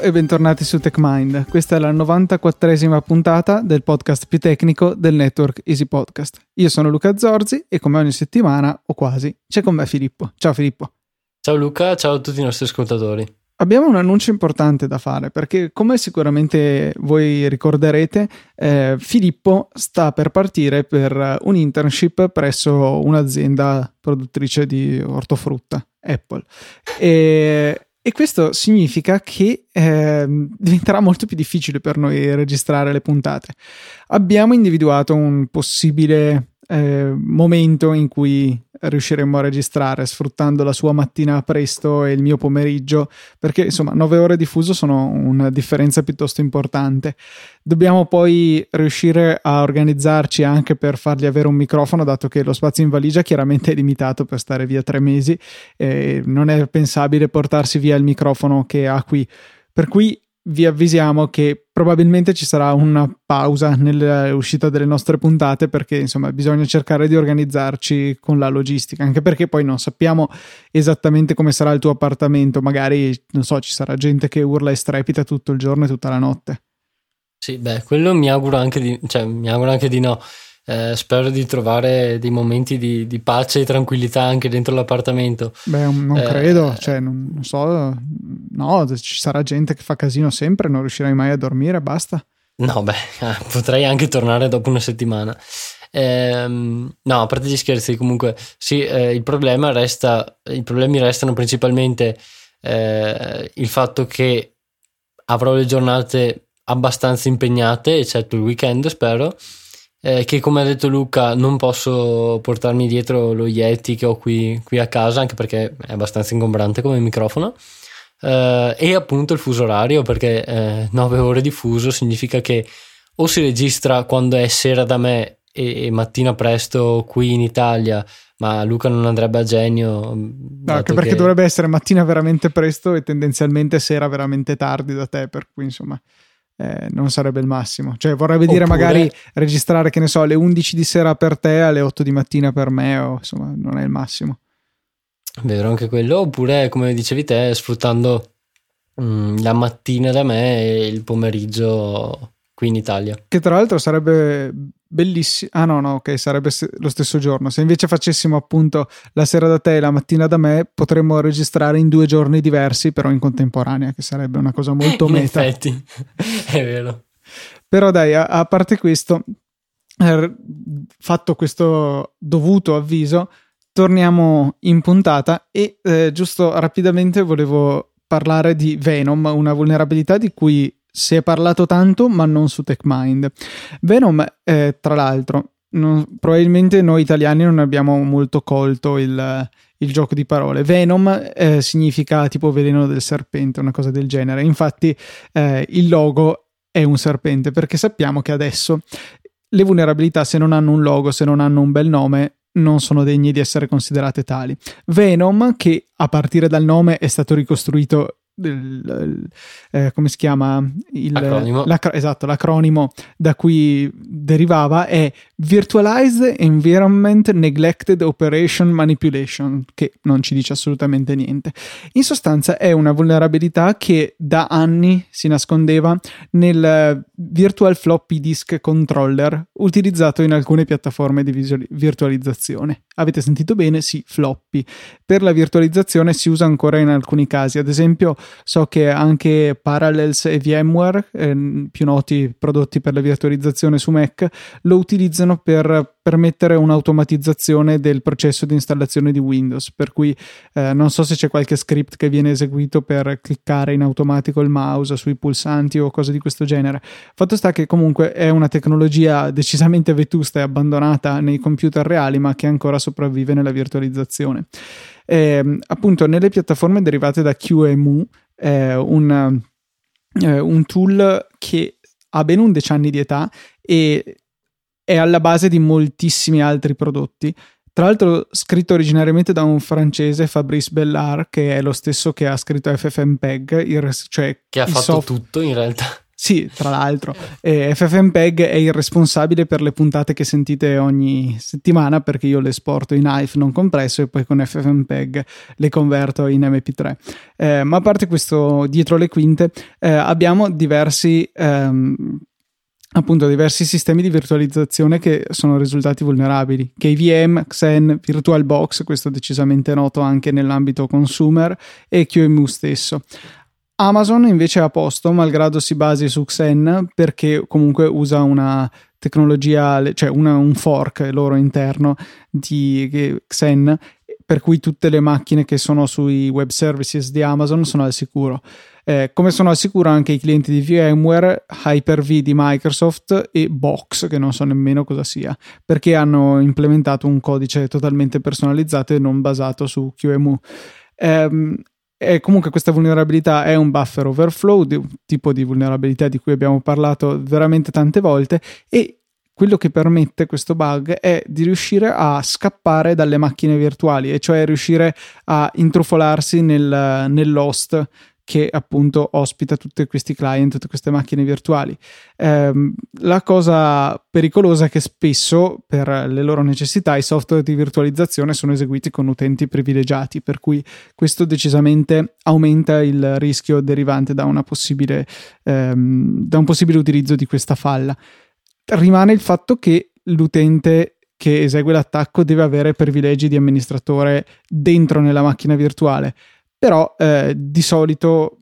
Ciao e bentornati su TechMind. Questa è la 94esima puntata del podcast più tecnico del network Easy Podcast. Io sono Luca Zorzi e come ogni settimana, o quasi, c'è con me Filippo. Ciao Filippo. Ciao Luca, ciao a tutti i nostri ascoltatori. Abbiamo un annuncio importante da fare perché, come sicuramente voi ricorderete, eh, Filippo sta per partire per un internship presso un'azienda produttrice di ortofrutta, Apple. E e questo significa che eh, diventerà molto più difficile per noi registrare le puntate. Abbiamo individuato un possibile eh, momento in cui riusciremo a registrare sfruttando la sua mattina presto e il mio pomeriggio, perché insomma 9 ore di fuso sono una differenza piuttosto importante. Dobbiamo poi riuscire a organizzarci anche per fargli avere un microfono, dato che lo spazio in valigia chiaramente è limitato per stare via tre mesi e non è pensabile portarsi via il microfono che ha qui. Per cui vi avvisiamo che probabilmente ci sarà una pausa nell'uscita delle nostre puntate perché insomma bisogna cercare di organizzarci con la logistica anche perché poi non sappiamo esattamente come sarà il tuo appartamento magari non so ci sarà gente che urla e strepita tutto il giorno e tutta la notte. Sì beh quello mi auguro anche di, cioè, mi auguro anche di no eh, spero di trovare dei momenti di, di, pace e tranquillità anche dentro l'appartamento. Beh, non eh, credo, cioè, non, non, so, no, ci sarà gente che fa casino sempre, non riuscirai mai a dormire, basta. No, beh, potrei anche tornare dopo una settimana. Eh, no, a parte gli scherzi, comunque, sì, eh, il problema resta, i problemi restano principalmente eh, il fatto che avrò le giornate abbastanza impegnate, eccetto il weekend, spero eh, che come ha detto Luca non posso portarmi dietro lo Yeti che ho qui, qui a casa anche perché è abbastanza ingombrante come microfono eh, e appunto il fuso orario perché eh, 9 ore di fuso significa che o si registra quando è sera da me e, e mattina presto qui in Italia ma Luca non andrebbe a genio. No, anche perché che... dovrebbe essere mattina veramente presto e tendenzialmente sera veramente tardi da te, per cui insomma eh, non sarebbe il massimo. Cioè, vorrei vedere Oppure... magari registrare, che ne so, alle 11 di sera per te, alle 8 di mattina per me, o insomma, non è il massimo. Vero anche quello, oppure come dicevi te, sfruttando mh, mm, la mattina da me e il pomeriggio qui in Italia. Che tra l'altro sarebbe bellissimo. Ah no, no, ok, sarebbe lo stesso giorno. Se invece facessimo appunto la sera da te e la mattina da me, potremmo registrare in due giorni diversi, però in contemporanea, che sarebbe una cosa molto in meta. Effetti, è vero. Però dai, a, a parte questo, er, fatto questo dovuto avviso, torniamo in puntata e eh, giusto rapidamente volevo parlare di Venom, una vulnerabilità di cui si è parlato tanto, ma non su TechMind. Venom, eh, tra l'altro, non, probabilmente noi italiani non abbiamo molto colto il, il gioco di parole. Venom eh, significa tipo veleno del serpente, una cosa del genere. Infatti, eh, il logo è un serpente perché sappiamo che adesso le vulnerabilità, se non hanno un logo, se non hanno un bel nome, non sono degne di essere considerate tali. Venom, che a partire dal nome è stato ricostruito il, eh, come si chiama il, l'acronimo. esatto, l'acronimo da cui derivava è Virtualized Environment Neglected Operation Manipulation, che non ci dice assolutamente niente. In sostanza è una vulnerabilità che da anni si nascondeva nel Virtual Floppy Disk Controller utilizzato in alcune piattaforme di visual- virtualizzazione. Avete sentito bene? Sì, floppy. Per la virtualizzazione si usa ancora in alcuni casi, ad esempio so che anche Parallels e VMware, eh, più noti prodotti per la virtualizzazione su Mac, lo utilizzano per permettere un'automatizzazione del processo di installazione di Windows, per cui eh, non so se c'è qualche script che viene eseguito per cliccare in automatico il mouse sui pulsanti o cose di questo genere. Fatto sta che comunque è una tecnologia decisamente vetusta e abbandonata nei computer reali, ma che ancora sopravvive nella virtualizzazione. Eh, appunto, nelle piattaforme derivate da QEMU, eh, un, eh, un tool che ha ben 11 anni di età e è alla base di moltissimi altri prodotti. Tra l'altro, scritto originariamente da un francese, Fabrice Bellard, che è lo stesso che ha scritto FFmpeg, il, cioè che ha fatto soft... tutto in realtà. Sì, tra l'altro, eh, FFmpeg è il responsabile per le puntate che sentite ogni settimana perché io le esporto in AIF non compresso e poi con FFmpeg le converto in MP3. Eh, ma a parte questo dietro le quinte, eh, abbiamo diversi ehm, appunto diversi sistemi di virtualizzazione che sono risultati vulnerabili. KVM, Xen, VirtualBox, questo decisamente noto anche nell'ambito consumer, e QEMU stesso. Amazon invece è a posto, malgrado si basi su Xen, perché comunque usa una tecnologia, cioè una, un fork loro interno di Xen, per cui tutte le macchine che sono sui web services di Amazon sono al sicuro. Eh, come sono al sicuro anche i clienti di VMware, Hyper-V di Microsoft e Box, che non so nemmeno cosa sia, perché hanno implementato un codice totalmente personalizzato e non basato su QEMU. Eh, e comunque questa vulnerabilità è un buffer overflow, un tipo di vulnerabilità di cui abbiamo parlato veramente tante volte e quello che permette questo bug è di riuscire a scappare dalle macchine virtuali, e cioè riuscire a intrufolarsi nel, nell'host che appunto ospita tutti questi client, tutte queste macchine virtuali. Eh, la cosa pericolosa è che spesso per le loro necessità i software di virtualizzazione sono eseguiti con utenti privilegiati, per cui questo decisamente aumenta il rischio derivante da, ehm, da un possibile utilizzo di questa falla. Rimane il fatto che l'utente che esegue l'attacco deve avere privilegi di amministratore dentro nella macchina virtuale. Però eh, di solito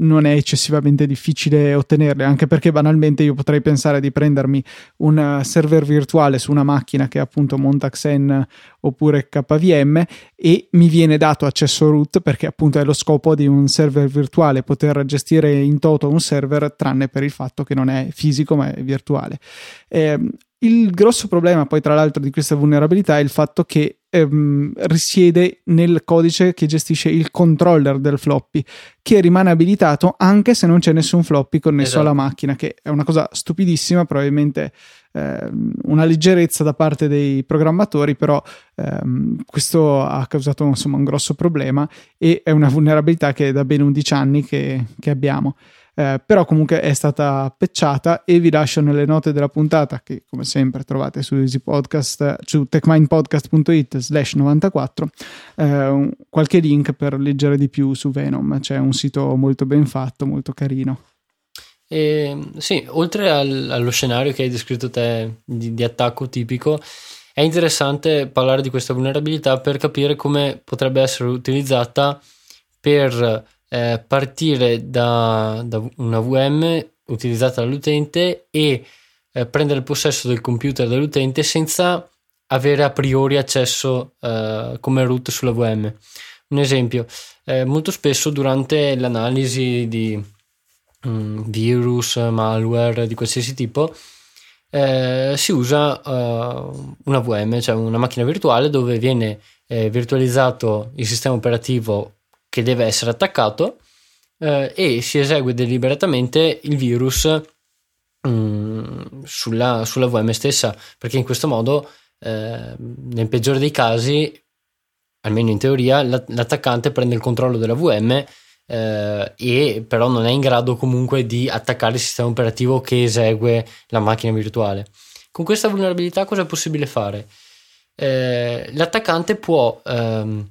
non è eccessivamente difficile ottenerle, anche perché banalmente io potrei pensare di prendermi un eh, server virtuale su una macchina che è appunto Montaxen oppure KVM e mi viene dato accesso root perché appunto è lo scopo di un server virtuale poter gestire in toto un server tranne per il fatto che non è fisico ma è virtuale. Eh, il grosso problema poi tra l'altro di questa vulnerabilità è il fatto che ehm, risiede nel codice che gestisce il controller del floppy che rimane abilitato anche se non c'è nessun floppy connesso esatto. alla macchina che è una cosa stupidissima probabilmente ehm, una leggerezza da parte dei programmatori però ehm, questo ha causato insomma un grosso problema e è una vulnerabilità che è da ben 11 anni che, che abbiamo eh, però comunque è stata pecciata e vi lascio nelle note della puntata che come sempre trovate su Easy Podcast su techmindpodcast.it slash 94 eh, qualche link per leggere di più su Venom. C'è un sito molto ben fatto molto carino. E, sì, oltre al, allo scenario che hai descritto te di, di attacco tipico è interessante parlare di questa vulnerabilità per capire come potrebbe essere utilizzata per eh, partire da, da, una VM utilizzata dall'utente e eh, prendere il possesso del computer dell'utente senza avere a priori accesso eh, come root sulla VM. Un esempio, eh, molto spesso durante l'analisi di um, virus, malware di qualsiasi tipo, eh, si usa uh, una VM, cioè una macchina virtuale dove viene eh, virtualizzato il sistema operativo che deve essere attaccato eh, e si esegue deliberatamente il virus mh, mm, sulla, sulla, VM stessa, perché in questo modo, eh, nel peggiore dei casi, almeno in teoria, l'attaccante prende il controllo della VM eh, e però non è in grado comunque di attaccare il sistema operativo che esegue la macchina virtuale. Con questa vulnerabilità cosa è possibile fare? Eh, l'attaccante può ehm,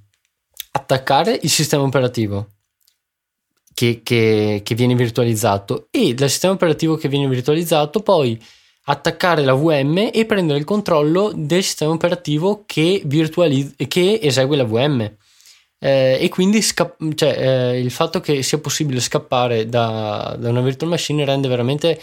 attaccare il sistema operativo che, che, che, viene virtualizzato e dal sistema operativo che viene virtualizzato poi attaccare la VM e prendere il controllo del sistema operativo che, virtualiz- che esegue la VM. Eh, e quindi sca- cioè, eh, il fatto che sia possibile scappare da, da una virtual machine rende veramente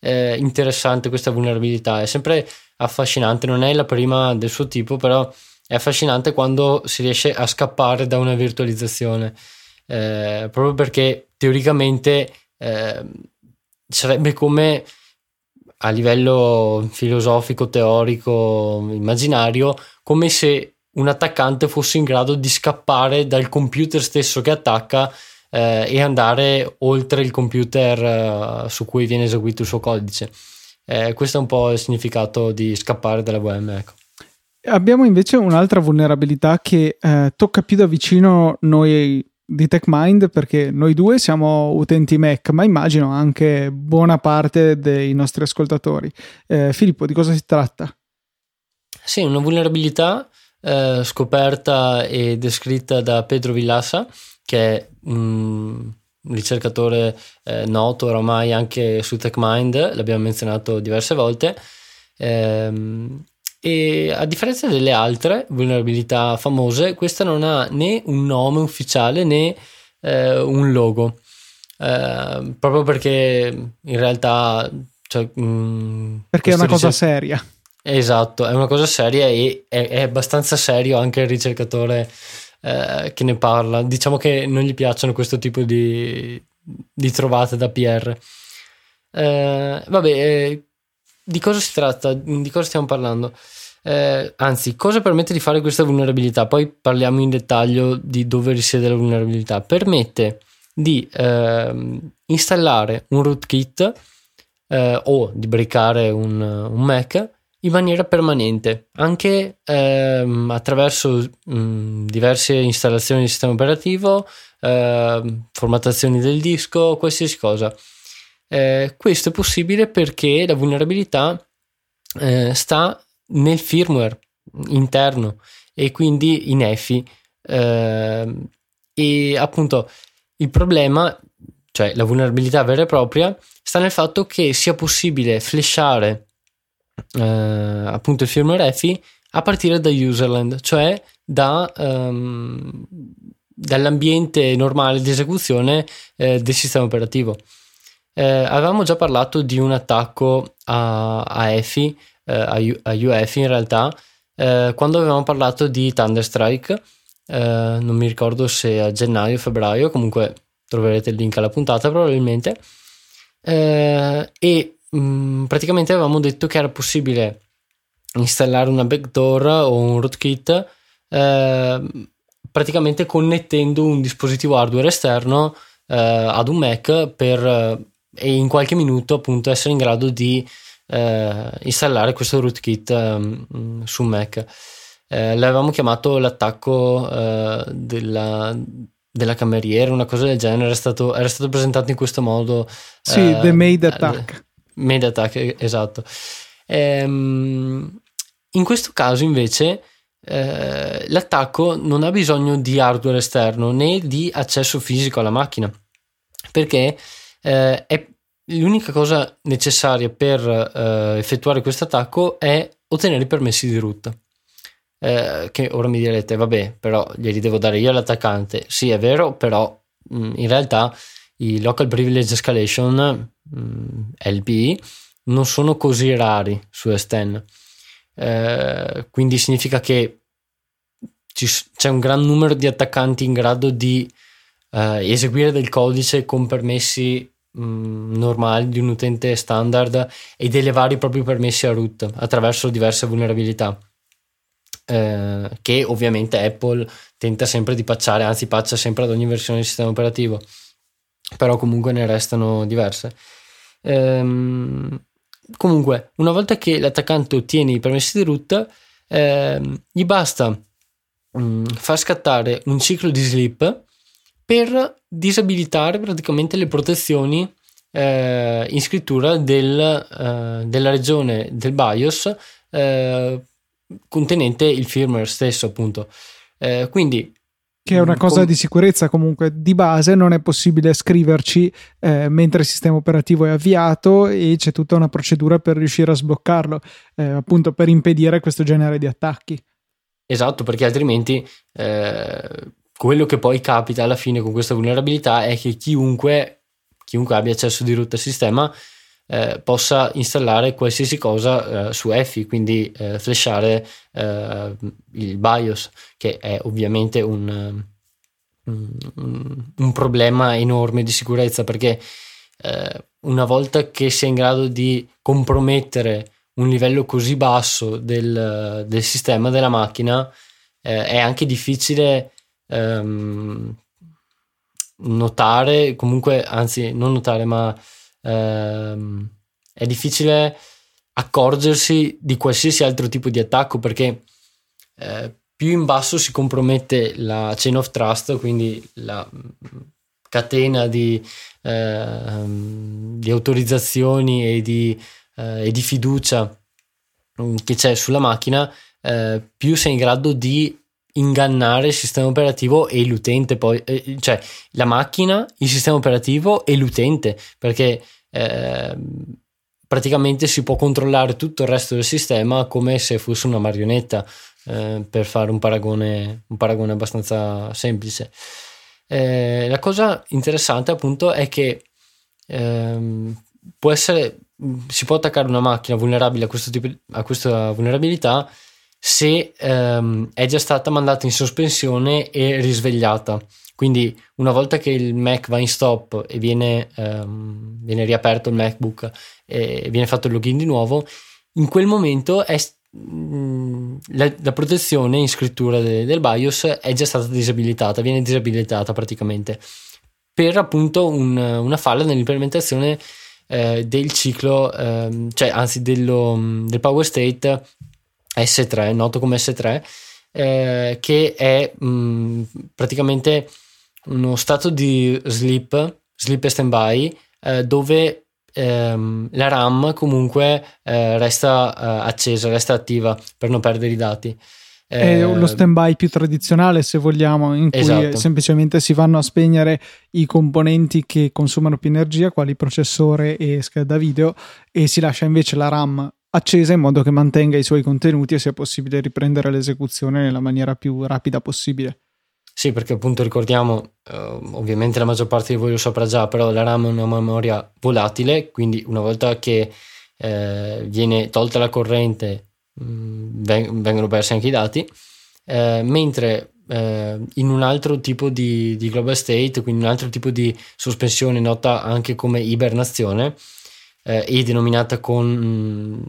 eh, interessante questa vulnerabilità. È sempre affascinante, non è la prima del suo tipo, però è affascinante quando si riesce a scappare da una virtualizzazione, eh, proprio perché teoricamente eh, sarebbe come a livello filosofico, teorico, immaginario, come se un attaccante fosse in grado di scappare dal computer stesso che attacca eh, e andare oltre il computer eh, su cui viene eseguito il suo codice. Eh, questo è un po' il significato di scappare dalla VM. Ecco. Abbiamo invece un'altra vulnerabilità che eh, tocca più da vicino noi di TechMind perché noi due siamo utenti Mac, ma immagino anche buona parte dei nostri ascoltatori. Eh, Filippo, di cosa si tratta? Sì, una vulnerabilità eh, scoperta e descritta da Pedro Villassa, che è un ricercatore eh, noto oramai anche su TechMind, l'abbiamo menzionato diverse volte. Ehm, e a differenza delle altre vulnerabilità famose, questa non ha né un nome ufficiale né eh, un logo. Eh, proprio perché in realtà cioè, mh, mm, perché è una cosa seria. Esatto è una cosa seria e è, è abbastanza serio anche il ricercatore eh, che ne parla. Diciamo che non gli piacciono questo tipo di, di trovate da PR eh, vabbè eh, di cosa si tratta? Di cosa stiamo parlando eh, anzi, cosa permette di fare questa vulnerabilità? Poi parliamo in dettaglio di dove risiede la vulnerabilità. Permette di eh, installare un rootkit eh, o di breakare un, un, Mac in maniera permanente, anche ehm, attraverso mh, mm, diverse installazioni di sistema operativo, ehm, formattazioni del disco, qualsiasi cosa. Eh, questo è possibile perché la vulnerabilità eh, sta nel firmware interno e quindi in EFI. Eh, e appunto il problema, cioè la vulnerabilità vera e propria, sta nel fatto che sia possibile flashare eh, appunto il firmware EFI a partire da userland, cioè da, um, dall'ambiente normale di esecuzione eh, del sistema operativo. Eh, avevamo già parlato di un attacco a, a EFI a, U- a UEFI in realtà eh, quando avevamo parlato di Thunderstrike eh, non mi ricordo se a gennaio o febbraio comunque troverete il link alla puntata probabilmente eh, e mh, mm, praticamente avevamo detto che era possibile installare una backdoor o un rootkit eh, praticamente connettendo un dispositivo hardware esterno eh, ad un Mac per e in qualche minuto appunto essere in grado di eh, installare questo rootkit eh, su Mac. Eh, l'avevamo chiamato l'attacco eh, della, della cameriera, una cosa del genere, era stato, era stato presentato in questo modo. Sì, uh, The Made Attack. Made Attack, esatto. Ehm, in questo caso invece eh, l'attacco non ha bisogno di hardware esterno né di accesso fisico alla macchina perché eh, è l'unica cosa necessaria per uh, effettuare questo attacco è ottenere i permessi di root. Eh, che ora mi direte, vabbè, però glieli devo dare io all'attaccante. Sì, è vero, però mh, mm, in realtà i local privilege escalation mh, mm, LP non sono così rari su S10. Eh, quindi significa che ci, c'è un gran numero di attaccanti in grado di eh, eseguire del codice con permessi Mm, normali di un utente standard ed elevare i propri permessi a root attraverso diverse vulnerabilità. Eh, che ovviamente Apple tenta sempre di patchare, anzi patcha sempre ad ogni versione del sistema operativo, però comunque ne restano diverse. Ehm, comunque, una volta che l'attaccante ottiene i permessi di root, ehm, gli basta mh, mm, far scattare un ciclo di sleep per disabilitare praticamente le protezioni eh, in scrittura del, eh, della regione del BIOS eh, contenente il firmware stesso appunto eh, quindi che è una cosa di sicurezza comunque di base, non è possibile scriverci eh, mentre il sistema operativo è avviato e c'è tutta una procedura per riuscire a sbloccarlo, eh, appunto per impedire questo genere di attacchi. Esatto, perché altrimenti eh, quello che poi capita alla fine con questa vulnerabilità è che chiunque, chiunque abbia accesso di root al sistema eh, possa installare qualsiasi cosa eh, su EFI, quindi eh, flashare eh, il BIOS, che è ovviamente un, un, un problema enorme di sicurezza perché eh, una volta che è in grado di compromettere un livello così basso del, del sistema della macchina, eh, è anche difficile ehm, notare, comunque, anzi, non notare, ma ehm, è difficile accorgersi di qualsiasi altro tipo di attacco perché eh, più in basso si compromette la chain of trust, quindi la catena di, eh, di autorizzazioni e di, eh, e di, fiducia mm, che c'è sulla macchina, eh, più sei in grado di ingannare il sistema operativo e l'utente poi, eh, cioè la macchina, il sistema operativo e l'utente, perché eh, praticamente si può controllare tutto il resto del sistema come se fosse una marionetta, eh, per fare un paragone, un paragone abbastanza semplice. Eh, la cosa interessante appunto è che ehm, può essere, si può attaccare una macchina vulnerabile a, questo tipo, a questa vulnerabilità se ehm, è già stata mandata in sospensione e risvegliata. Quindi una volta che il Mac va in stop e viene, ehm, viene riaperto il MacBook e viene fatto il login di nuovo, in quel momento è, mh, la, la, protezione in scrittura de, del BIOS è già stata disabilitata, viene disabilitata praticamente per appunto un, una falla nell'implementazione eh, del ciclo, eh, cioè anzi dello, del power state S3, noto come S3, eh, che è mh, praticamente uno stato di sleep, sleep e standby, eh, dove ehm, la RAM comunque eh, resta eh, accesa, resta attiva per non perdere i dati. È lo stand-by più tradizionale, se vogliamo, in cui esatto. semplicemente si vanno a spegnere i componenti che consumano più energia, quali processore e scheda video, e si lascia invece la RAM accesa in modo che mantenga i suoi contenuti e sia possibile riprendere l'esecuzione nella maniera più rapida possibile. Sì, perché appunto ricordiamo, eh, ovviamente la maggior parte di voi lo saprà già, però la RAM è una memoria volatile, quindi una volta che eh, viene tolta la corrente mh, mm, vengono persi anche i dati, eh, mentre eh, in un altro tipo di, di, global state, quindi un altro tipo di sospensione nota anche come ibernazione, eh, e denominata con,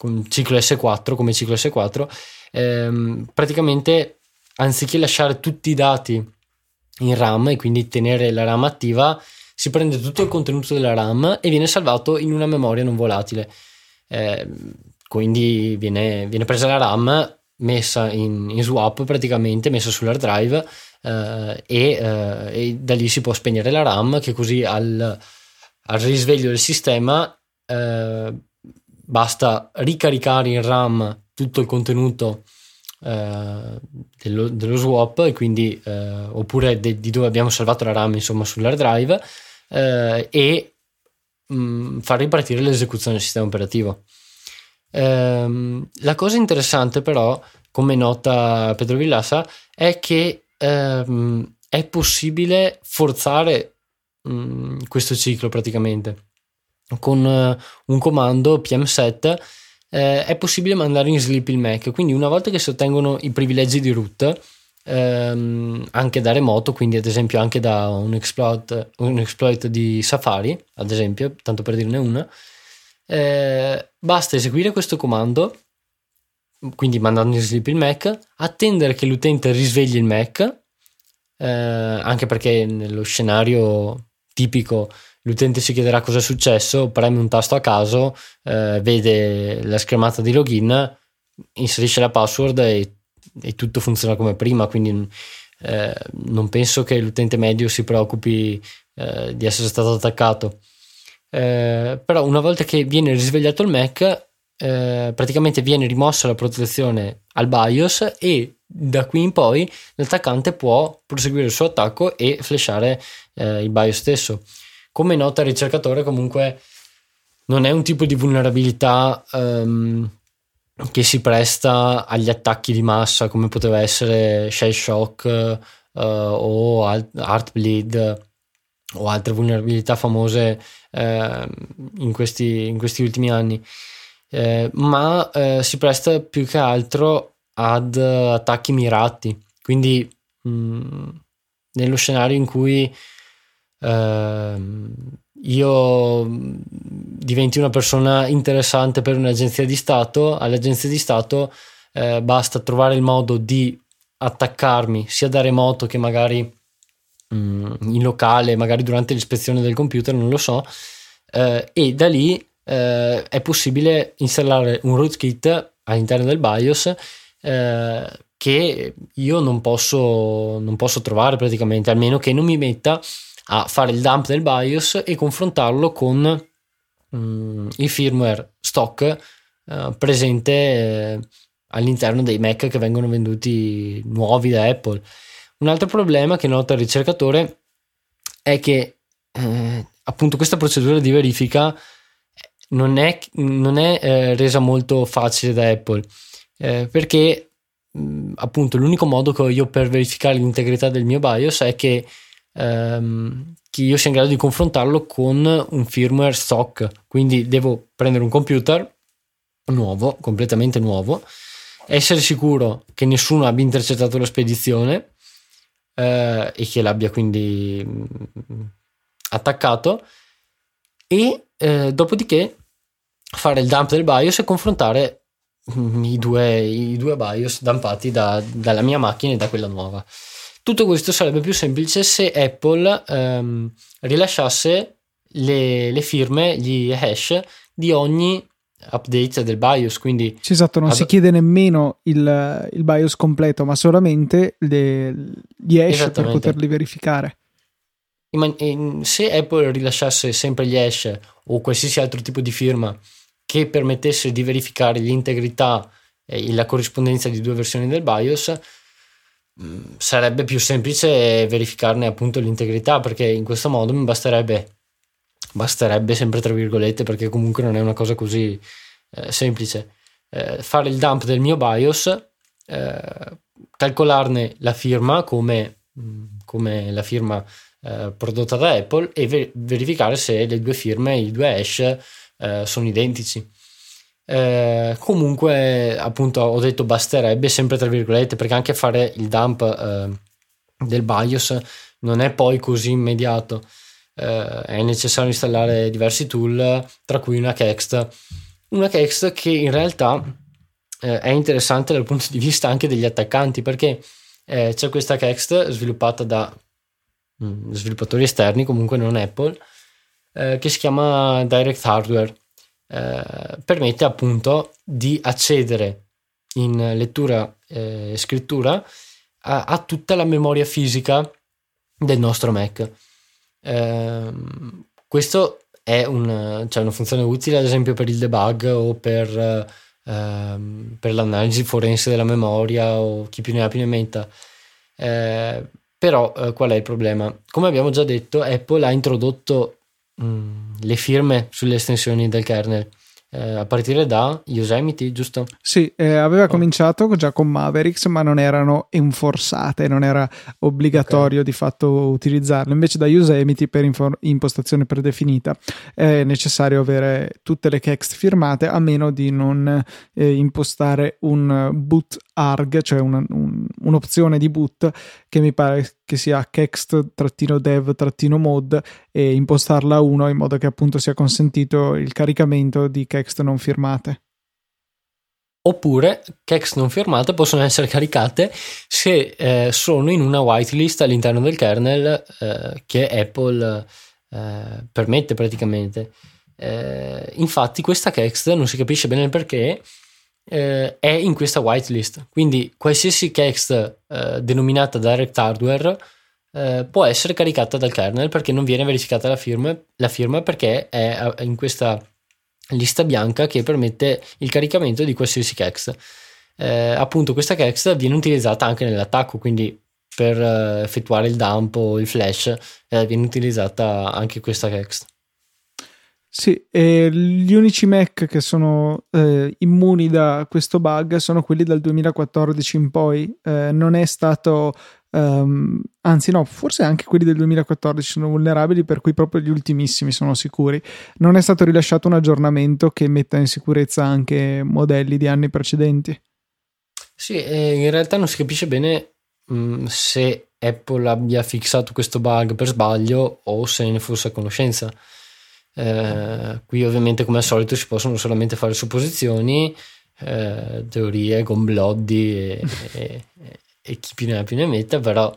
con, ciclo S4, come ciclo S4, ehm, praticamente anziché lasciare tutti i dati in RAM e quindi tenere la RAM attiva, si prende tutto il contenuto della RAM e viene salvato in una memoria non volatile. Eh, quindi viene, viene, presa la RAM, messa in, in swap praticamente, messa sull'hard drive eh, e, eh, e, da lì si può spegnere la RAM che così al, al risveglio del sistema eh, basta ricaricare in RAM tutto il contenuto eh, dello, dello, swap e quindi eh, oppure de, di dove abbiamo salvato la RAM insomma sull'hard drive eh, e mh, mm, far ripartire l'esecuzione del sistema operativo ehm, la cosa interessante però come nota Pedro Villasa è che ehm, è possibile forzare Mm, questo ciclo praticamente. Con uh, un comando pm7 eh, è possibile mandare in sleep il Mac, quindi una volta che si ottengono i privilegi di root, ehm, anche da remoto, quindi ad esempio anche da un exploit, un exploit di Safari, ad esempio, tanto per dirne una, eh, basta eseguire questo comando, quindi mandando in sleep il Mac, attendere che l'utente risvegli il Mac, eh, anche perché nello scenario tipico l'utente si chiederà cosa è successo, preme un tasto a caso, eh, vede la schermata di login, inserisce la password e, e tutto funziona come prima, quindi eh, non penso che l'utente medio si preoccupi eh, di essere stato attaccato. Eh, però una volta che viene risvegliato il Mac, eh, praticamente viene rimossa la protezione al BIOS e da qui in poi l'attaccante può proseguire il suo attacco e flashare eh, il BIOS stesso. Come nota il ricercatore, comunque non è un tipo di vulnerabilità um, che si presta agli attacchi di massa, come poteva essere Shell Shock uh, o Heartbleed o altre vulnerabilità famose uh, in, questi, in, questi, ultimi anni. Uh, ma eh, si presta più che altro ad attacchi mirati. Quindi, mh, mm, nello scenario in cui io diventi una persona interessante per un'agenzia di Stato, all'agenzia di Stato uh, basta trovare il modo di attaccarmi sia da remoto che magari mh, in locale, magari durante l'ispezione del computer, non lo so, uh, e da lì è possibile installare un rootkit all'interno del BIOS eh, che io non posso, non posso trovare praticamente, almeno che non mi metta a fare il dump del BIOS e confrontarlo con mm, il firmware stock eh, presente eh, all'interno dei Mac che vengono venduti nuovi da Apple. Un altro problema che nota il ricercatore è che eh, appunto questa procedura di verifica non è, non è eh, resa molto facile da Apple eh, perché mh, appunto l'unico modo che ho io per verificare l'integrità del mio BIOS è che, ehm, che io sia in grado di confrontarlo con un firmware stock quindi devo prendere un computer nuovo, completamente nuovo essere sicuro che nessuno abbia intercettato la spedizione eh, e che l'abbia quindi mh, attaccato e eh, dopodiché fare il dump del BIOS e confrontare mm, i due, i due BIOS dumpati da, dalla mia macchina e da quella nuova. Tutto questo sarebbe più semplice se Apple ehm, rilasciasse le, le, firme, gli hash di ogni update del BIOS. Quindi sì, esatto, non ad... si chiede nemmeno il, il, BIOS completo, ma solamente le, gli hash per poterli verificare se Apple rilasciasse sempre gli hash o qualsiasi altro tipo di firma che permettesse di verificare l'integrità e la corrispondenza di due versioni del BIOS, sarebbe più semplice verificarne appunto l'integrità perché in questo modo mi basterebbe, basterebbe sempre tra virgolette perché comunque non è una cosa così eh, semplice, eh, fare il dump del mio BIOS, eh, calcolarne la firma come, mm, come la firma eh, prodotta da Apple e ver- verificare se le due firme, i due hash eh, sono identici. Eh, comunque, appunto, ho detto basterebbe sempre tra virgolette perché anche fare il dump eh, del BIOS non è poi così immediato. Eh, è necessario installare diversi tool, tra cui una Kext. Una Kext che in realtà è interessante dal punto di vista anche degli attaccanti perché c'è questa Kext sviluppata da Mm, sviluppatori esterni, comunque non Apple, eh, che si chiama Direct Hardware. Eh, permette appunto di accedere in lettura e scrittura a, a, tutta la memoria fisica del nostro Mac. Eh, questo è un, cioè una funzione utile ad esempio per il debug o per, ehm, per l'analisi forense della memoria o chi più ne ha più ne metta. Eh, però eh, qual è il problema? Come abbiamo già detto, Apple ha introdotto mh, mm, le firme sulle estensioni del kernel eh, a partire da Yosemite, giusto? Sì, eh, aveva oh. cominciato già con Mavericks, ma non erano enforzate, non era obbligatorio okay. di fatto utilizzarle. Invece da Yosemite per infor- impostazione predefinita è necessario avere tutte le kext firmate a meno di non eh, impostare un boot arg, cioè una, un, un'opzione di boot che mi pare che sia kext-dev-mod e impostarla a 1 in modo che appunto sia consentito il caricamento di kext non firmate. Oppure kext non firmate possono essere caricate se eh, sono in una whitelist all'interno del kernel eh, che Apple eh, permette praticamente. Eh, infatti questa kext non si capisce bene il perché eh, è in questa whitelist. Quindi qualsiasi kext eh, denominata direct hardware eh, può essere caricata dal kernel perché non viene verificata la firma, la firma perché è in questa lista bianca che permette il caricamento di qualsiasi kext. Eh, appunto questa kext viene utilizzata anche nell'attacco, quindi per eh, effettuare il dump o il flash eh, viene utilizzata anche questa kext. Sì, e gli unici Mac che sono eh, immuni da questo bug sono quelli dal 2014 in poi. Eh, non è stato, um, anzi, no, forse anche quelli del 2014 sono vulnerabili, per cui proprio gli ultimissimi sono sicuri. Non è stato rilasciato un aggiornamento che metta in sicurezza anche modelli di anni precedenti. Sì, in realtà non si capisce bene mh, mm, se Apple abbia fissato questo bug per sbaglio o se ne fosse a conoscenza eh, qui ovviamente come al solito si possono solamente fare supposizioni, eh, teorie, gombloddi e, e, e, chi più ne ha più ne metta, però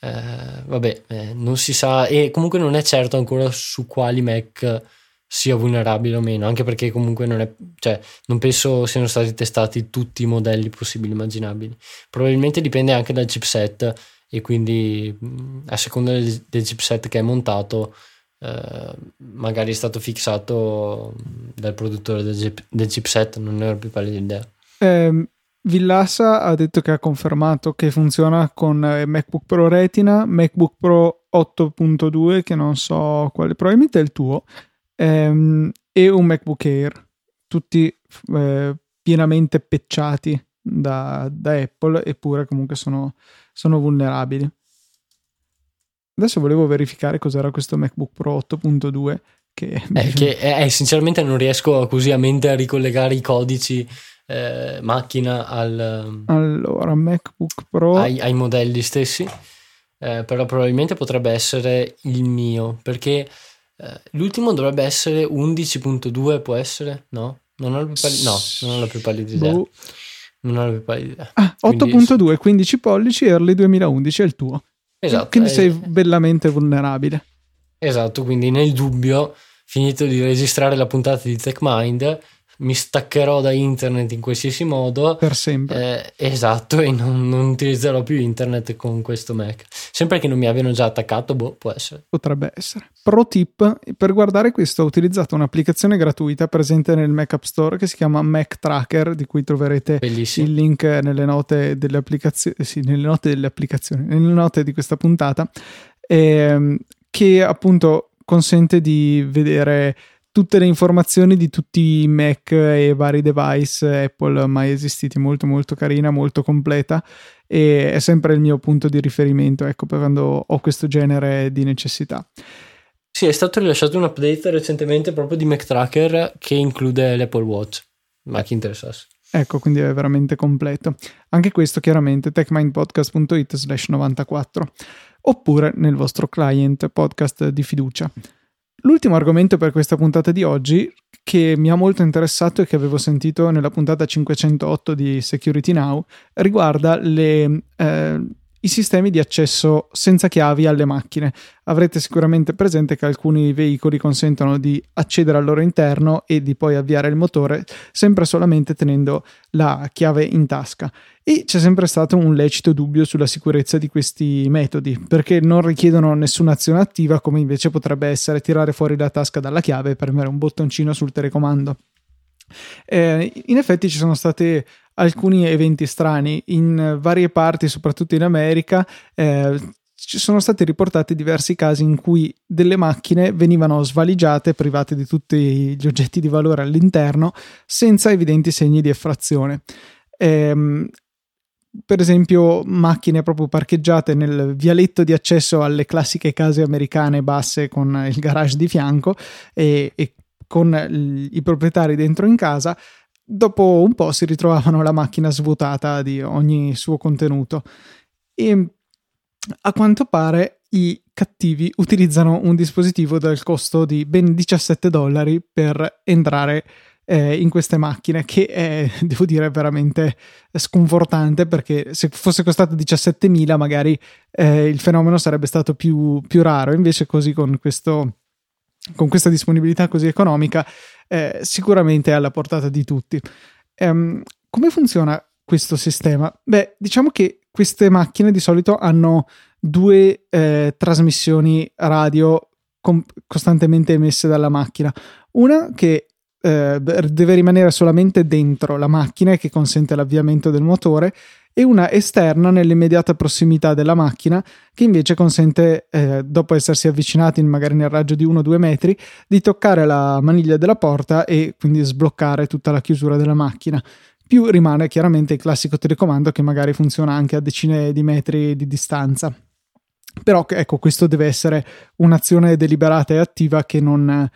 eh, vabbè, eh, non si sa e comunque non è certo ancora su quali Mac sia vulnerabile o meno, anche perché comunque non è, cioè, non penso siano stati testati tutti i modelli possibili immaginabili. Probabilmente dipende anche dal chipset e quindi a seconda del, del chipset che è montato eh, magari è stato fissato dal produttore del, del chipset, non ne ho più pallida idea. Eh, Villassa ha detto che ha confermato che funziona con eh, MacBook Pro Retina, MacBook Pro 8.2 che non so quale, probabilmente è il tuo, ehm, e un MacBook Air, tutti eh, pienamente pecciati da, da, Apple, eppure comunque sono, sono vulnerabili. Adesso volevo verificare cos'era questo MacBook Pro 8.2 che, eh, che eh, sinceramente non riesco così a mente a ricollegare i codici eh, macchina al, allora MacBook Pro ai, ai modelli stessi eh, però probabilmente potrebbe essere il mio perché eh, l'ultimo dovrebbe essere 11.2 può essere? no? non ho la più pallida, no, non ho la più pallida idea boh. non ho la più pallida idea ah, 8.2 15 pollici early 2011 è il tuo Esatto. Quindi sei eh, bellamente vulnerabile. Esatto, quindi nel dubbio, finito di registrare la puntata di TechMind, mi staccherò da internet in qualsiasi modo. Per sempre. Eh, esatto, e non, non, utilizzerò più internet con questo Mac. Sempre che non mi abbiano già attaccato, boh, può essere. Potrebbe essere. Pro tip, per guardare questo ho utilizzato un'applicazione gratuita presente nel Mac App Store che si chiama Mac Tracker, di cui troverete Bellissimo. il link nelle note delle applicazioni, sì, nelle note delle applicazioni, nelle note di questa puntata, ehm, che appunto consente di vedere tutte le informazioni di tutti i Mac e vari device Apple mai esistiti, molto molto carina, molto completa e è sempre il mio punto di riferimento, ecco, per quando ho questo genere di necessità. Sì, è stato rilasciato un update recentemente proprio di Mac Tracker che include l'Apple Watch, ma chi interessasse. Ecco, quindi è veramente completo. Anche questo chiaramente techmindpodcast.it slash 94 oppure nel vostro client podcast di fiducia. L'ultimo argomento per questa puntata di oggi, che mi ha molto interessato e che avevo sentito nella puntata 508 di Security Now, riguarda le, eh, i sistemi di accesso senza chiavi alle macchine. Avrete sicuramente presente che alcuni veicoli consentono di accedere al loro interno e di poi avviare il motore sempre solamente tenendo la chiave in tasca. E c'è sempre stato un lecito dubbio sulla sicurezza di questi metodi, perché non richiedono nessuna azione attiva, come invece potrebbe essere tirare fuori la tasca dalla chiave e premere un bottoncino sul telecomando. Eh, in effetti ci sono stati alcuni eventi strani in varie parti, soprattutto in America. Eh, ci sono stati riportati diversi casi in cui delle macchine venivano svaligiate, private di tutti gli oggetti di valore all'interno, senza evidenti segni di effrazione. Eh, per esempio, macchine proprio parcheggiate nel vialetto di accesso alle classiche case americane basse con il garage di fianco e, e con i proprietari dentro in casa, dopo un po' si ritrovavano la macchina svuotata di ogni suo contenuto. E a quanto pare i cattivi utilizzano un dispositivo dal costo di ben 17 dollari per entrare eh, in queste macchine, che è, devo dire, veramente sconfortante perché se fosse costato 17.000 magari eh, il fenomeno sarebbe stato più, più raro, invece così con questo con questa disponibilità così economica, eh, sicuramente è alla portata di tutti. Um, come funziona questo sistema? Beh, diciamo che queste macchine di solito hanno due eh, trasmissioni radio com- costantemente emesse dalla macchina. Una che eh, deve rimanere solamente dentro la macchina e che consente l'avviamento del motore e una esterna nell'immediata prossimità della macchina che invece consente, eh, dopo essersi avvicinati magari nel raggio di 1-2 metri, di toccare la maniglia della porta e quindi sbloccare tutta la chiusura della macchina. Più rimane chiaramente il classico telecomando che magari funziona anche a decine di metri di distanza. Però ecco, questo deve essere un'azione deliberata e attiva che non,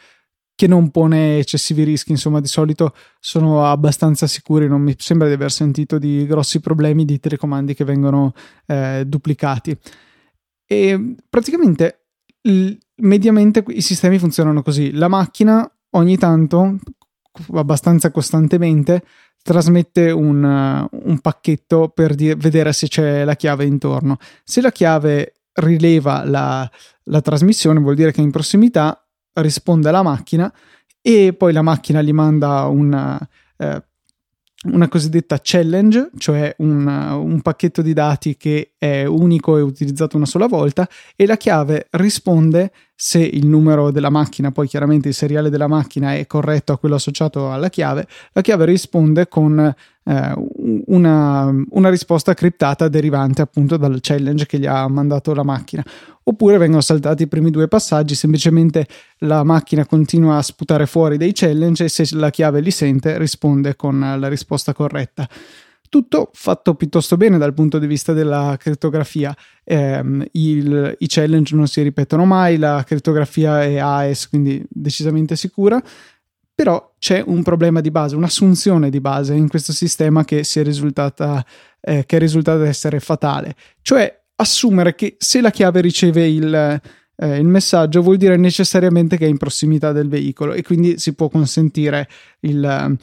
che non pone eccessivi rischi, insomma di solito sono abbastanza sicuri, non mi sembra di aver sentito di grossi problemi di telecomandi che vengono eh, duplicati. E praticamente mediamente i sistemi funzionano così, la macchina ogni tanto, abbastanza costantemente, trasmette un, un pacchetto per di- vedere se c'è la chiave intorno. Se la chiave rileva la, la trasmissione vuol dire che in prossimità risponde alla macchina e poi la macchina gli manda una, eh, una cosiddetta challenge, cioè un, un, pacchetto di dati che è unico e utilizzato una sola volta e la chiave risponde se il numero della macchina, poi chiaramente il seriale della macchina è corretto a quello associato alla chiave, la chiave risponde con eh, una, una risposta criptata derivante appunto dal challenge che gli ha mandato la macchina oppure vengono saltati i primi due passaggi, semplicemente la macchina continua a sputare fuori dei challenge e se la chiave li sente risponde con la risposta corretta. Tutto fatto piuttosto bene dal punto di vista della crittografia. Eh, il, I challenge non si ripetono mai, la crittografia è AES, quindi decisamente sicura. Però c'è un problema di base, un'assunzione di base in questo sistema che, è risultata, eh, che è risultata essere fatale. Cioè, assumere che se la chiave riceve il, eh, il, messaggio vuol dire necessariamente che è in prossimità del veicolo e quindi si può consentire il,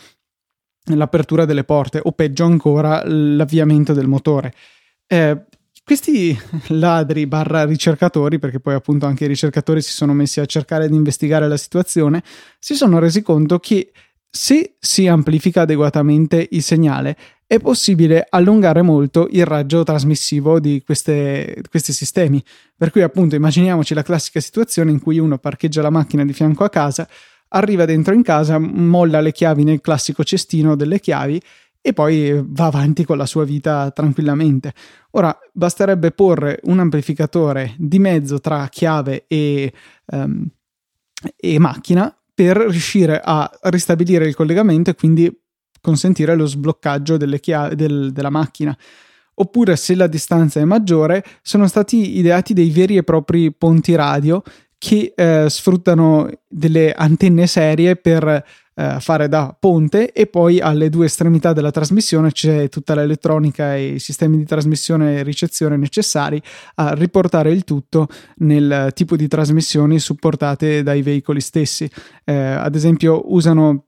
l'apertura delle porte o peggio ancora l'avviamento del motore. Eh, questi ladri barra ricercatori, perché poi appunto anche i ricercatori si sono messi a cercare di investigare la situazione, si sono resi conto che se si amplifica adeguatamente il segnale, è possibile allungare molto il raggio trasmissivo di queste, questi sistemi. Per cui, appunto, immaginiamoci la classica situazione in cui uno parcheggia la macchina di fianco a casa, arriva dentro in casa, molla le chiavi nel classico cestino delle chiavi e poi va avanti con la sua vita tranquillamente. Ora, basterebbe porre un amplificatore di mezzo tra chiave e, um, e macchina per riuscire a ristabilire il collegamento e quindi consentire lo sbloccaggio delle chiavi del, della macchina. Oppure, se la distanza è maggiore, sono stati ideati dei veri e propri ponti radio che eh, sfruttano delle antenne serie per eh, fare da ponte e poi alle due estremità della trasmissione c'è tutta l'elettronica e i sistemi di trasmissione e ricezione necessari a riportare il tutto nel tipo di trasmissioni supportate dai veicoli stessi. Eh, ad esempio usano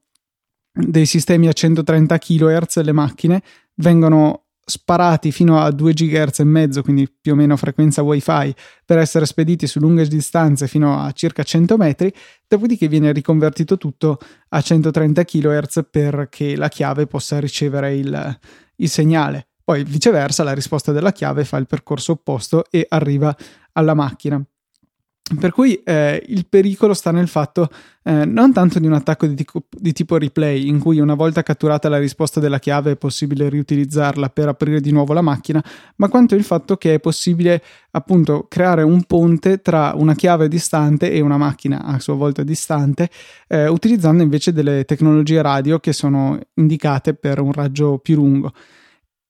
dei sistemi a 130 kHz le macchine, vengono sparati fino a 2 GHz e mezzo, quindi più o meno frequenza wifi, per essere spediti su lunghe distanze fino a circa 100 metri, dopodiché viene riconvertito tutto a 130 kHz perché la chiave possa ricevere il, il segnale. Poi viceversa la risposta della chiave fa il percorso opposto e arriva alla macchina. Per cui eh, il pericolo sta nel fatto eh, non tanto di un attacco di, tipo, di tipo replay, in cui una volta catturata la risposta della chiave è possibile riutilizzarla per aprire di nuovo la macchina, ma quanto il fatto che è possibile appunto creare un ponte tra una chiave distante e una macchina a sua volta distante, eh, utilizzando invece delle tecnologie radio che sono indicate per un raggio più lungo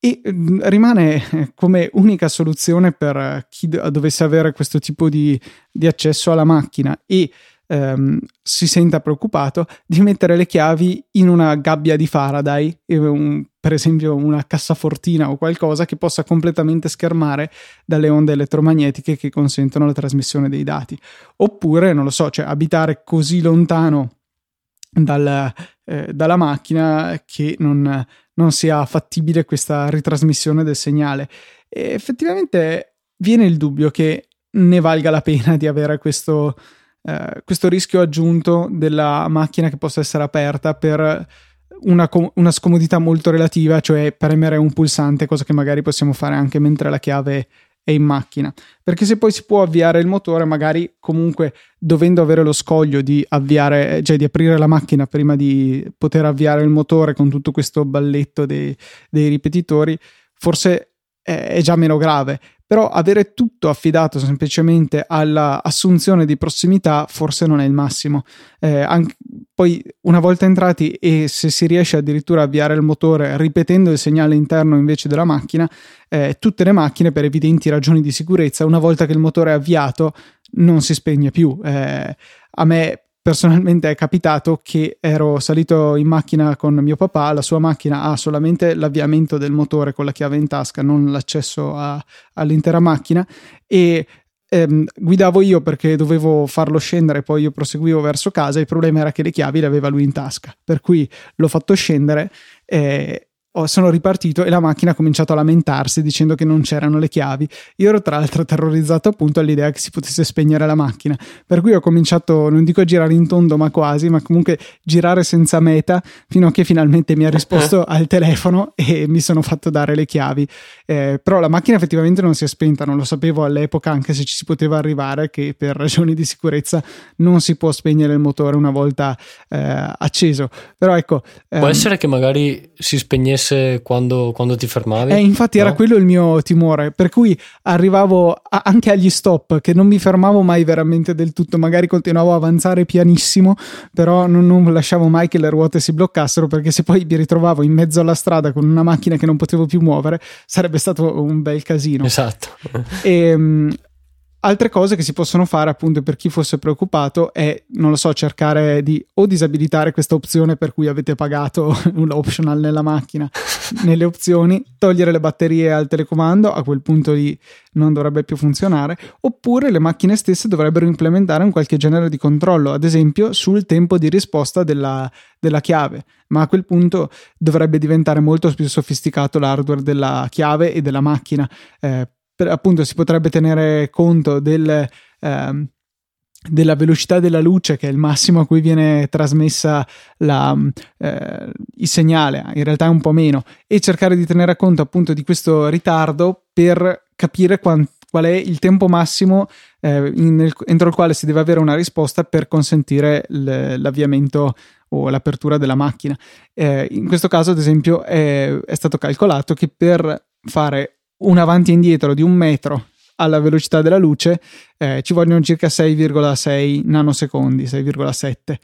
e mm, rimane come unica soluzione per chi dovesse avere questo tipo di, di accesso alla macchina e ehm, si senta preoccupato di mettere le chiavi in una gabbia di Faraday, un, per esempio una cassafortina o qualcosa che possa completamente schermare dalle onde elettromagnetiche che consentono la trasmissione dei dati. Oppure, non lo so, cioè abitare così lontano dal, eh, dalla macchina che non, non, sia fattibile questa ritrasmissione del segnale. E effettivamente viene il dubbio che ne valga la pena di avere questo, eh, questo rischio aggiunto della macchina che possa essere aperta per una, una, scomodità molto relativa, cioè premere un pulsante, cosa che magari possiamo fare anche mentre la chiave è in macchina. Perché se poi si può avviare il motore, magari comunque dovendo avere lo scoglio di avviare, cioè di aprire la macchina prima di poter avviare il motore con tutto questo balletto dei, dei ripetitori, forse è già meno grave però avere tutto affidato semplicemente all'assunzione di prossimità forse non è il massimo. Eh, anche, poi una volta entrati e se si riesce addirittura a avviare il motore ripetendo il segnale interno invece della macchina, eh, tutte le macchine per evidenti ragioni di sicurezza, una volta che il motore è avviato, non si spegne più. Eh, a me personalmente è capitato che ero salito in macchina con mio papà, la sua macchina ha solamente l'avviamento del motore con la chiave in tasca, non l'accesso a, all'intera macchina e ehm, guidavo io perché dovevo farlo scendere, poi io proseguivo verso casa, il problema era che le chiavi le aveva lui in tasca, per cui l'ho fatto scendere. Eh, sono ripartito e la macchina ha cominciato a lamentarsi dicendo che non c'erano le chiavi. Io ero tra l'altro terrorizzato appunto all'idea che si potesse spegnere la macchina, per cui ho cominciato, non dico a girare in tondo, ma quasi, ma comunque girare senza meta fino a che finalmente mi ha risposto al telefono e mi sono fatto dare le chiavi. Eh, però la macchina effettivamente non si è spenta, non lo sapevo all'epoca, anche se ci si poteva arrivare, che per ragioni di sicurezza non si può spegnere il motore una volta eh, acceso. Però ecco. Può ehm, essere che magari si spegnesse quando, quando ti fermavi? Eh, infatti no? era quello il mio timore, per cui arrivavo a, anche agli stop, che non mi fermavo mai veramente del tutto, magari continuavo a avanzare pianissimo, però non, non lasciavo mai che le ruote si bloccassero, perché se poi mi ritrovavo in mezzo alla strada con una macchina che non potevo più muovere, sarebbe stato un bel casino. Esatto. E, ehm, Altre cose che si possono fare appunto per chi fosse preoccupato è, non lo so, cercare di o disabilitare questa opzione per cui avete pagato un optional nella macchina, nelle opzioni, togliere le batterie al telecomando, a quel punto lì non dovrebbe più funzionare, oppure le macchine stesse dovrebbero implementare un qualche genere di controllo, ad esempio sul tempo di risposta della, della chiave, ma a quel punto dovrebbe diventare molto più sofisticato l'hardware della chiave e della macchina. Eh, appunto si potrebbe tenere conto del, ehm, della velocità della luce, che è il massimo a cui viene trasmessa la, eh, il segnale, in realtà è un po' meno, e cercare di tenere conto appunto di questo ritardo per capire quant, qual è il tempo massimo eh, in, entro il quale si deve avere una risposta per consentire l, l'avviamento o l'apertura della macchina. Eh, in questo caso, ad esempio, è, è stato calcolato che per fare un avanti e indietro di un metro alla velocità della luce eh, ci vogliono circa 6,6 nanosecondi, 6,7.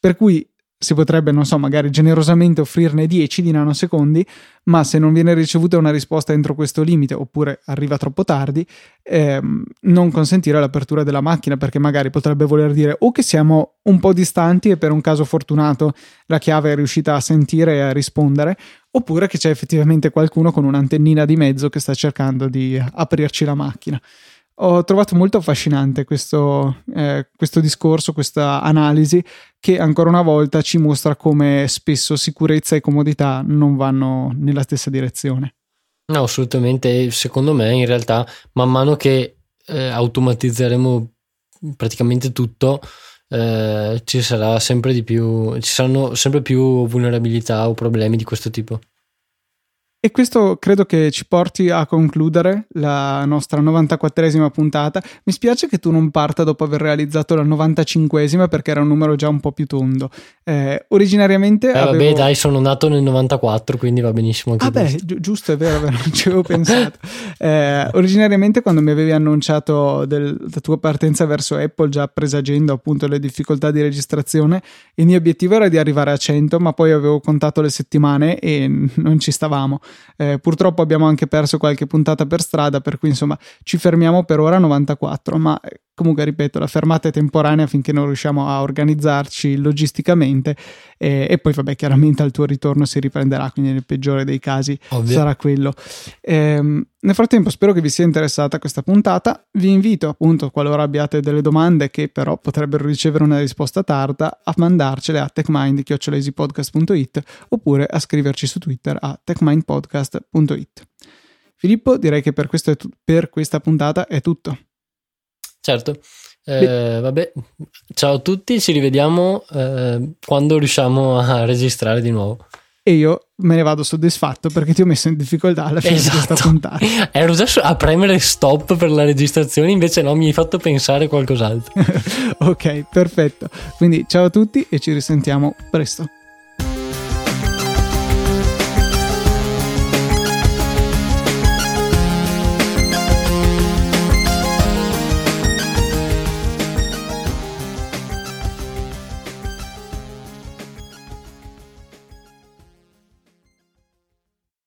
Per cui si potrebbe, non so, magari generosamente offrirne 10 di nanosecondi, ma se non viene ricevuta una risposta entro questo limite oppure arriva troppo tardi, ehm, non consentire l'apertura della macchina perché magari potrebbe voler dire o che siamo un po' distanti e per un caso fortunato la chiave è riuscita a sentire e a rispondere, oppure che c'è effettivamente qualcuno con un'antennina di mezzo che sta cercando di aprirci la macchina ho trovato molto affascinante questo, eh, questo, discorso, questa analisi che ancora una volta ci mostra come spesso sicurezza e comodità non vanno nella stessa direzione. No, assolutamente. Secondo me, in realtà, man mano che eh, automatizzeremo praticamente tutto, eh, ci sarà sempre più, ci saranno sempre più vulnerabilità o problemi di questo tipo. E questo credo che ci porti a concludere la nostra 94esima puntata. Mi spiace che tu non parta dopo aver realizzato la 95esima perché era un numero già un po' più tondo. Eh, originariamente. Eh, avevo... Vabbè, dai, sono nato nel 94, quindi va benissimo. Ah, beh, gi- giusto, è vero, non ci avevo pensato. Eh, originariamente, quando mi avevi annunciato del, la tua partenza verso Apple, già presagendo appunto le difficoltà di registrazione, il mio obiettivo era di arrivare a 100, ma poi avevo contato le settimane e non ci stavamo. Eh, purtroppo abbiamo anche perso qualche puntata per strada, per cui insomma ci fermiamo per ora a 94, ma eh, comunque ripeto, la fermata è temporanea finché non riusciamo a organizzarci logisticamente e, e, poi vabbè chiaramente al tuo ritorno si riprenderà, quindi nel peggiore dei casi Ovvio. sarà quello. Ehm, nel frattempo spero che vi sia interessata questa puntata, vi invito appunto qualora abbiate delle domande che però potrebbero ricevere una risposta tarda a mandarcele a techmind.it oppure a scriverci su Twitter a techmindpodcast.it. Filippo, direi che per, questo t- per questa puntata è tutto. Certo. Eh, vabbè, ciao a tutti, ci rivediamo eh, quando riusciamo a registrare di nuovo. E io me ne vado soddisfatto perché ti ho messo in difficoltà alla fine esatto. di questa esatto. puntata. Ero già a premere stop per la registrazione, invece no, mi hai fatto pensare qualcos'altro. ok, perfetto. Quindi ciao a tutti e ci risentiamo presto.